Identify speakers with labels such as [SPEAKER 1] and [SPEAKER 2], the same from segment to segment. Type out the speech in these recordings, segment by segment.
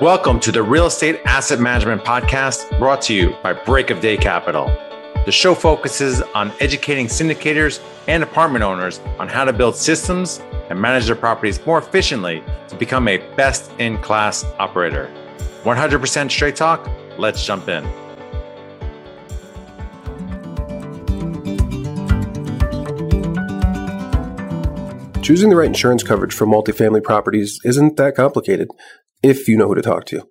[SPEAKER 1] Welcome to the Real Estate Asset Management Podcast brought to you by Break of Day Capital. The show focuses on educating syndicators and apartment owners on how to build systems and manage their properties more efficiently to become a best in class operator. 100% straight talk. Let's jump in.
[SPEAKER 2] Choosing the right insurance coverage for multifamily properties isn't that complicated if you know who to talk to.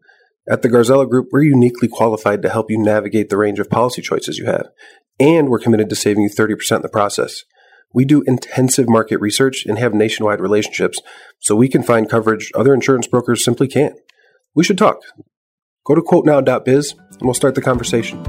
[SPEAKER 2] At the Garzella Group, we're uniquely qualified to help you navigate the range of policy choices you have, and we're committed to saving you 30% in the process. We do intensive market research and have nationwide relationships, so we can find coverage other insurance brokers simply can't. We should talk. Go to quotenow.biz and we'll start the conversation.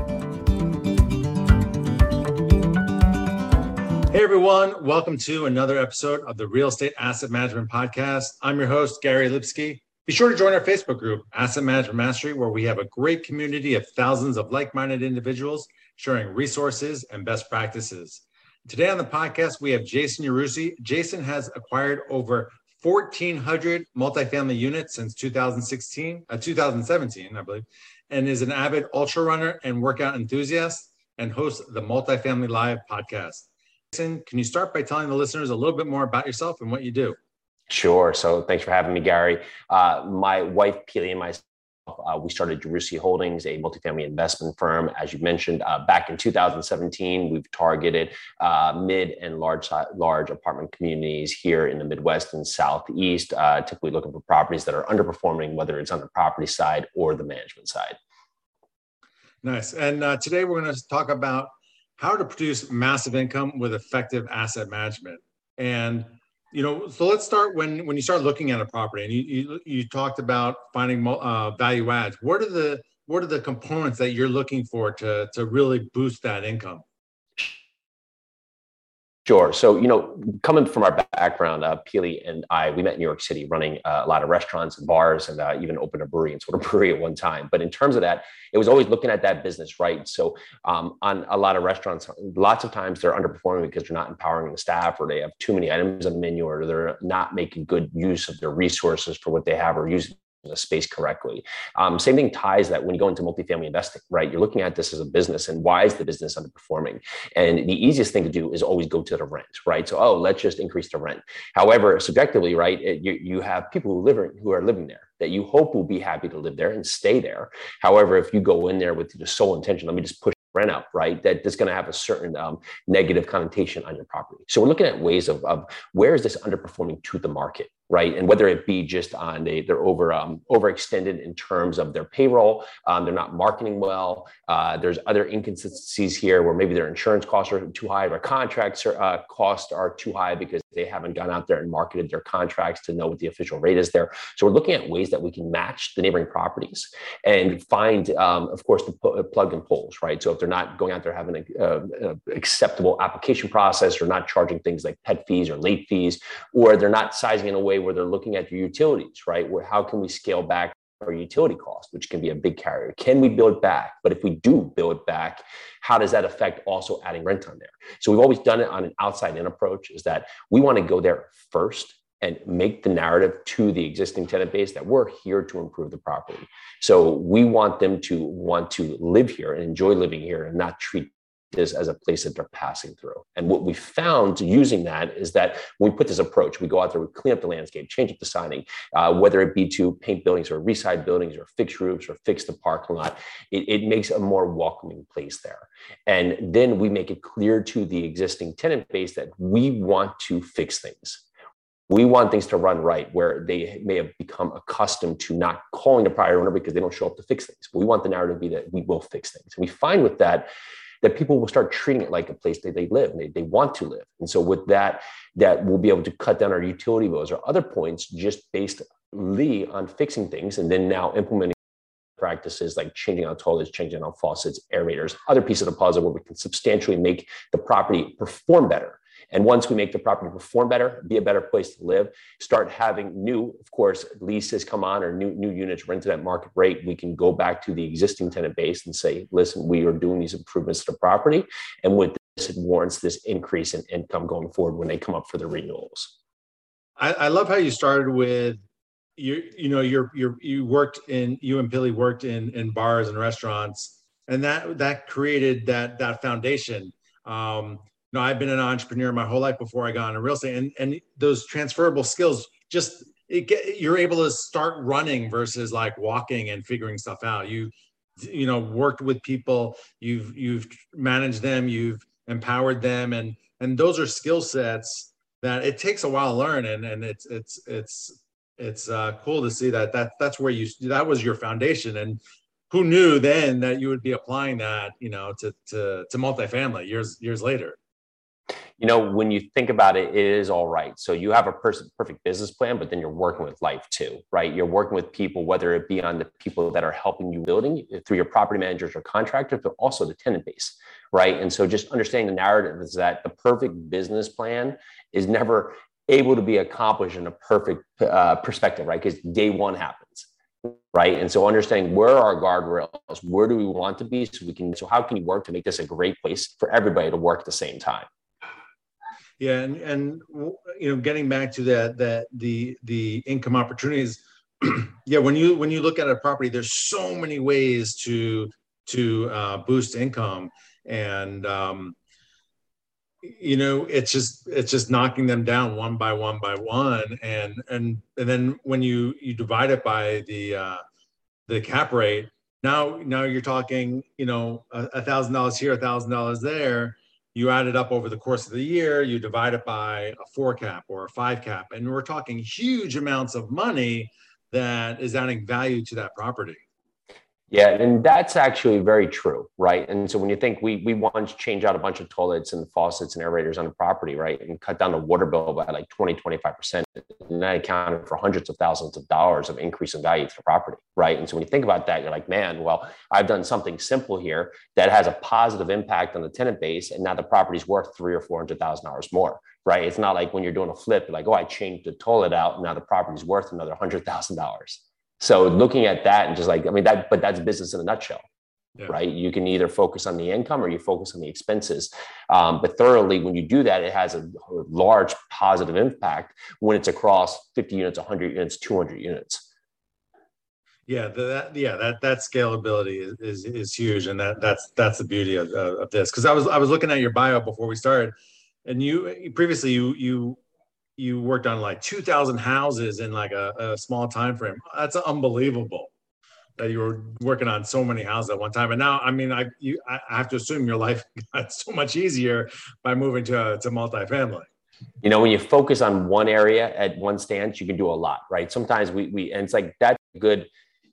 [SPEAKER 1] Hey everyone, welcome to another episode of the Real Estate Asset Management Podcast. I'm your host, Gary Lipsky. Be sure to join our Facebook group, Asset Management Mastery, where we have a great community of thousands of like minded individuals sharing resources and best practices. Today on the podcast, we have Jason Yarusi. Jason has acquired over 1,400 multifamily units since 2016, uh, 2017, I believe, and is an avid ultra runner and workout enthusiast and hosts the Multifamily Live podcast. Jason, can you start by telling the listeners a little bit more about yourself and what you do?
[SPEAKER 3] Sure. So thanks for having me, Gary. Uh, my wife, Pili, and myself, uh, we started Yarusi Holdings, a multifamily investment firm. As you mentioned, uh, back in 2017, we've targeted uh, mid and large large apartment communities here in the Midwest and Southeast, uh, typically looking for properties that are underperforming, whether it's on the property side or the management side.
[SPEAKER 1] Nice. And uh, today we're going to talk about how to produce massive income with effective asset management. And you know so let's start when when you start looking at a property and you you, you talked about finding uh, value adds. What are the what are the components that you're looking for to to really boost that income
[SPEAKER 3] Sure. So, you know, coming from our background, uh, Pili and I, we met in New York City running uh, a lot of restaurants and bars and uh, even opened a brewery and sort of brewery at one time. But in terms of that, it was always looking at that business, right? So, um, on a lot of restaurants, lots of times they're underperforming because they're not empowering the staff or they have too many items on the menu or they're not making good use of their resources for what they have or using the space correctly. Um, same thing ties that when you go into multifamily investing, right? You're looking at this as a business and why is the business underperforming? And the easiest thing to do is always go to the rent, right? So, oh, let's just increase the rent. However, subjectively, right, it, you, you have people who live who are living there that you hope will be happy to live there and stay there. However, if you go in there with the sole intention, let me just push rent out, right? That is going to have a certain um, negative connotation on your property. So we're looking at ways of, of where is this underperforming to the market, right? And whether it be just on they're over um, overextended in terms of their payroll, um, they're not marketing well. Uh, there's other inconsistencies here where maybe their insurance costs are too high, their contracts are, uh, costs are too high because they haven't gone out there and marketed their contracts to know what the official rate is there. So we're looking at ways that we can match the neighboring properties and find, um, of course, the uh, plug and pulls, right? So if they're not going out there having an acceptable application process or not charging things like pet fees or late fees, or they're not sizing in a way where they're looking at your utilities, right? Where how can we scale back our utility cost, which can be a big carrier. Can we build back? But if we do build back, how does that affect also adding rent on there? So we've always done it on an outside in approach is that we want to go there first and make the narrative to the existing tenant base that we're here to improve the property. So we want them to want to live here and enjoy living here and not treat this as a place that they're passing through. And what we found using that is that when we put this approach, we go out there, we clean up the landscape, change up the signing, uh, whether it be to paint buildings or reside buildings or fix roofs or fix the parking lot, it, it makes a more welcoming place there. And then we make it clear to the existing tenant base that we want to fix things we want things to run right where they may have become accustomed to not calling the prior owner because they don't show up to fix things. We want the narrative to be that we will fix things. And we find with that that people will start treating it like a place that they live and they, they want to live. And so with that, that we'll be able to cut down our utility bills or other points just based on fixing things and then now implementing practices like changing out toilets, changing out faucets, aerators, other pieces of the puzzle where we can substantially make the property perform better and once we make the property perform better, be a better place to live, start having new, of course, leases come on or new, new units rented at market rate, we can go back to the existing tenant base and say, listen, we are doing these improvements to the property. And with this, it warrants this increase in income going forward when they come up for the renewals.
[SPEAKER 1] I, I love how you started with you you know you're you're you worked in you and Pili worked in in bars and restaurants, and that that created that that foundation. Um, know, I've been an entrepreneur my whole life before I got into real estate, and and those transferable skills just get, you're able to start running versus like walking and figuring stuff out. You you know worked with people, you've you've managed them, you've empowered them, and and those are skill sets that it takes a while to learn, and and it's it's it's it's uh, cool to see that that that's where you that was your foundation and who knew then that you would be applying that you know to to to multifamily years years later
[SPEAKER 3] you know, when you think about it, it is all right. So you have a person, perfect business plan, but then you're working with life too, right? You're working with people, whether it be on the people that are helping you building through your property managers or contractors, but also the tenant base, right? And so just understanding the narrative is that the perfect business plan is never able to be accomplished in a perfect uh, perspective, right? Because day one happens right? And so understanding where are our guardrails, where do we want to be, so we can. So how can you work to make this a great place for everybody to work at the same time?
[SPEAKER 1] Yeah, and and you know, getting back to that that the the income opportunities. yeah, when you when you look at a property, there's so many ways to to uh, boost income, and um, you know, it's just it's just knocking them down one by one by one, and and and then when you you divide it by the uh, the cap rate, now now you're talking, you know, a thousand dollars here, a thousand dollars there you add it up over the course of the year, you divide it by a four cap or a five cap, and we're talking huge amounts of money that is adding value to that property.
[SPEAKER 3] Yeah, and that's actually very true, right? And so when you think we we once change out a bunch of toilets and faucets and aerators on the property, right, and cut down the water bill by like 20, 25%, and that accounted for hundreds of thousands of dollars of increase in value to the property, right? And so when you think about that, you're like, man, well, I've done something simple here that has a positive impact on the tenant base, and now the property's worth three or four hundred thousand dollars more, right? It's not like when you're doing a flip, like, oh, I changed the toilet out, now the property's worth another hundred thousand dollars so looking at that and just like, I mean, that, but that's business in a nutshell. Yeah. right? You can either focus on the income or you focus on the expenses. Um, but thoroughly, when you do that, it has a, a, large positive impact when it's across 50 units, 100 units, 200 units.
[SPEAKER 1] Yeah, that yeah that that scalability is, is, is huge, and that that's that's the beauty of, of this. Because I was I was looking at your bio before we started, and you previously you you you worked on like 2000 houses in like a, a small time frame. That's unbelievable that you were working on so many houses at one time. And now i mean i you i have to assume your life got so much easier by moving to to multifamily.
[SPEAKER 3] You know when you focus on one area at one stance you can do a lot right? Sometimes we we and it's like that's good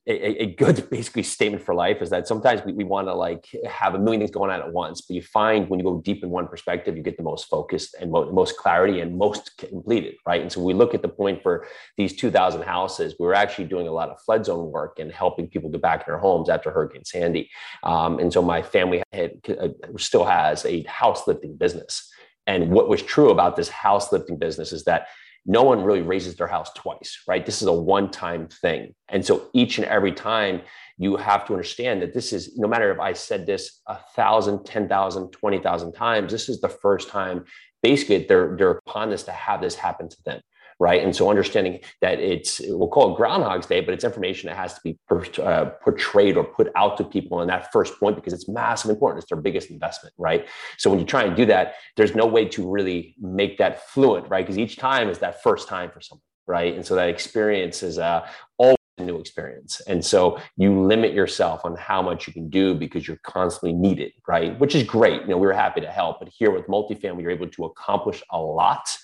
[SPEAKER 3] a, a, good basically statement for life is that sometimes we, we want to like have a million things going on at once but you find when you go deep in one perspective you get the most focused and mo- most clarity and most completed right? And so we look at the point for these 2000 houses we were actually doing a lot of flood zone work and helping people get back in their homes after hurricane sandy. Um, and so my family had, uh, still has a house lifting business. And what was true about this house lifting business is that no one really raises their house twice, right? This is a one time thing. And so each and every time you have to understand that this is no matter if I said this a thousand, ten thousand, twenty thousand times, this is the first time basically they're, they're upon this to have this happen to them right? And so understanding that it's we'll call it Groundhog's Day, but it's information that has to be per, uh, portrayed or put out to people in that first point because it's massive important. It's their biggest investment, right? So when you try and do that, there's no way to really make that fluent, right? Because each time is that first time for someone, right? And so that experience is uh, always a new experience. And so you limit yourself on how much you can do because you're constantly needed, right? Which is great. You know, we are happy to help, but here with multifamily, you're able to accomplish a lot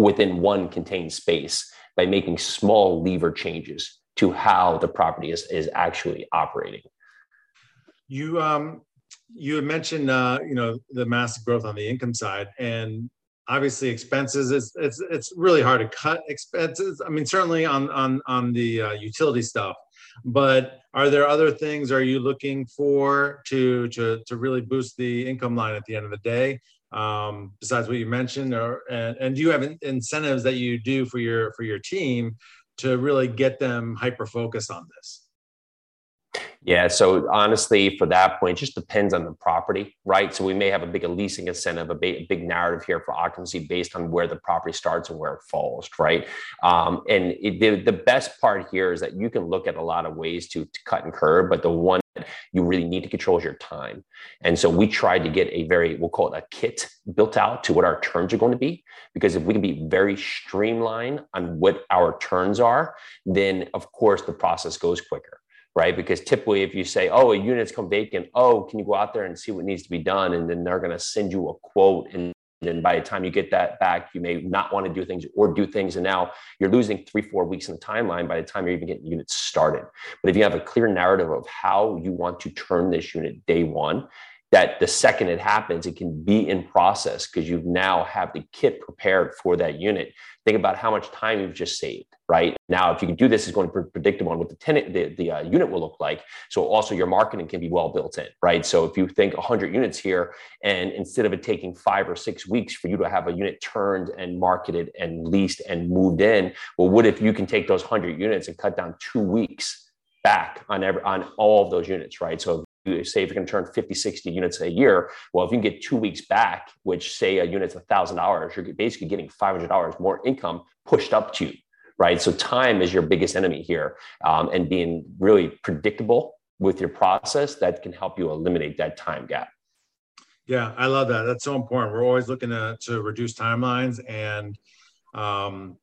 [SPEAKER 3] within one contained space by making small lever changes to how the property is, is actually operating.
[SPEAKER 1] You um, you had mentioned uh, you know the massive growth on the income side, and obviously expenses is it's it's really hard to cut expenses. I mean, certainly on on on the uh, utility stuff, but are there other things? Are you looking for to to to really boost the income line at the end of the day? Um, besides what you mentioned or and, and do you have incentives that you do for your for your team to really get them hyper focused on this
[SPEAKER 3] Yeah. So honestly, for that point, just depends on the property, right? So we may have a big leasing incentive, a big, big narrative here for occupancy based on where the property starts and where it falls, right? Um, and it, the, the best part here is that you can look at a lot of ways to, to cut and curb, but the one you really need to control your time. And so we tried to get a very, we'll call it a kit built out to what our turns are going to be. Because if we can be very streamlined on what our turns are, then of course the process goes quicker right? Because typically, if you say, "Oh, a unit's come vacant," oh, can you go out there and see what needs to be done, and then they're going to send you a quote, and then by the time you get that back, you may not want to do things or do things, and now you're losing three, four weeks in the timeline by the time you're even getting units started. But if you have a clear narrative of how you want to turn this unit day one, that the second it happens, it can be in process because you now have the kit prepared for that unit. Think about how much time you've just saved, right? Now, if you can do this, it's going to be predictable on what the tenant, the, the uh, unit will look like. So also your marketing can be well built in, right? So if you think 100 units here, and instead of it taking five or six weeks for you to have a unit turned and marketed and leased and moved in, well, what if you can take those 100 units and cut down two weeks? back on every on all of those units, right? So say if you're going to turn 50 60 units a year well if you can get two weeks back which say a unit's $1000 you're basically getting $500 more income pushed up to you right? So time is your biggest enemy here um, and being really predictable with your process that can help you eliminate that time gap.
[SPEAKER 1] Yeah i love that. That's so important. We're always looking to, to reduce timelines and um,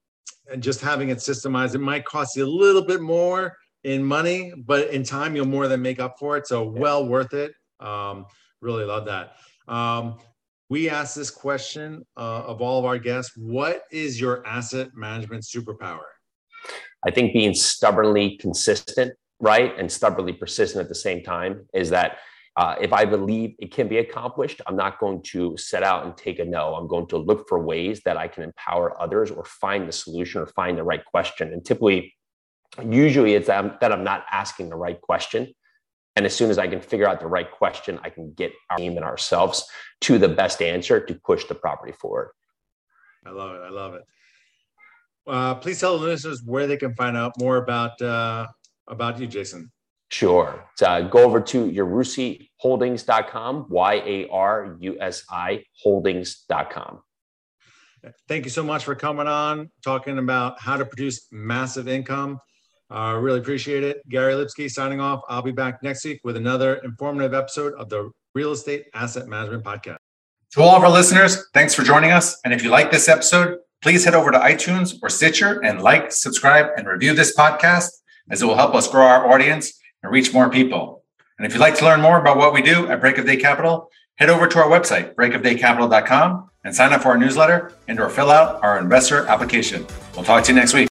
[SPEAKER 1] and just having it systemized. It might cost you a little bit more in money, but in time you'll more than make up for it. So well worth it. Um, really love that. Um, we ask this question uh, of all of our guests: What is your asset management superpower?
[SPEAKER 3] I think being stubbornly consistent, right, and stubbornly persistent at the same time is that. Uh, if I believe it can be accomplished, I'm not going to set out and take a no. I'm going to look for ways that I can empower others or find the solution or find the right question. And typically, usually it's that I'm, that I'm not asking the right question. And as soon as I can figure out the right question, I can get our team and ourselves to the best answer to push the property forward.
[SPEAKER 1] I love it. I love it. Uh, please tell the listeners where they can find out more about uh, about you, Jason.
[SPEAKER 3] Sure. Uh, go over to yarusiholdings.com, Y-A-R-U-S-I holdings.com.
[SPEAKER 1] Thank you so much for coming on, talking about how to produce massive income. I uh, really appreciate it. Gary Lipsky signing off. I'll be back next week with another informative episode of the Real Estate Asset Management Podcast.
[SPEAKER 4] To all of our listeners, thanks for joining us. And if you like this episode, please head over to iTunes or Stitcher and like, subscribe, and review this podcast as it will help us grow our audience and reach more people. And if you'd like to learn more about what we do at Break of Day Capital, head over to our website, breakofdaycapital.com, and sign up for our newsletter and or fill out our investor application. We'll talk to you next week.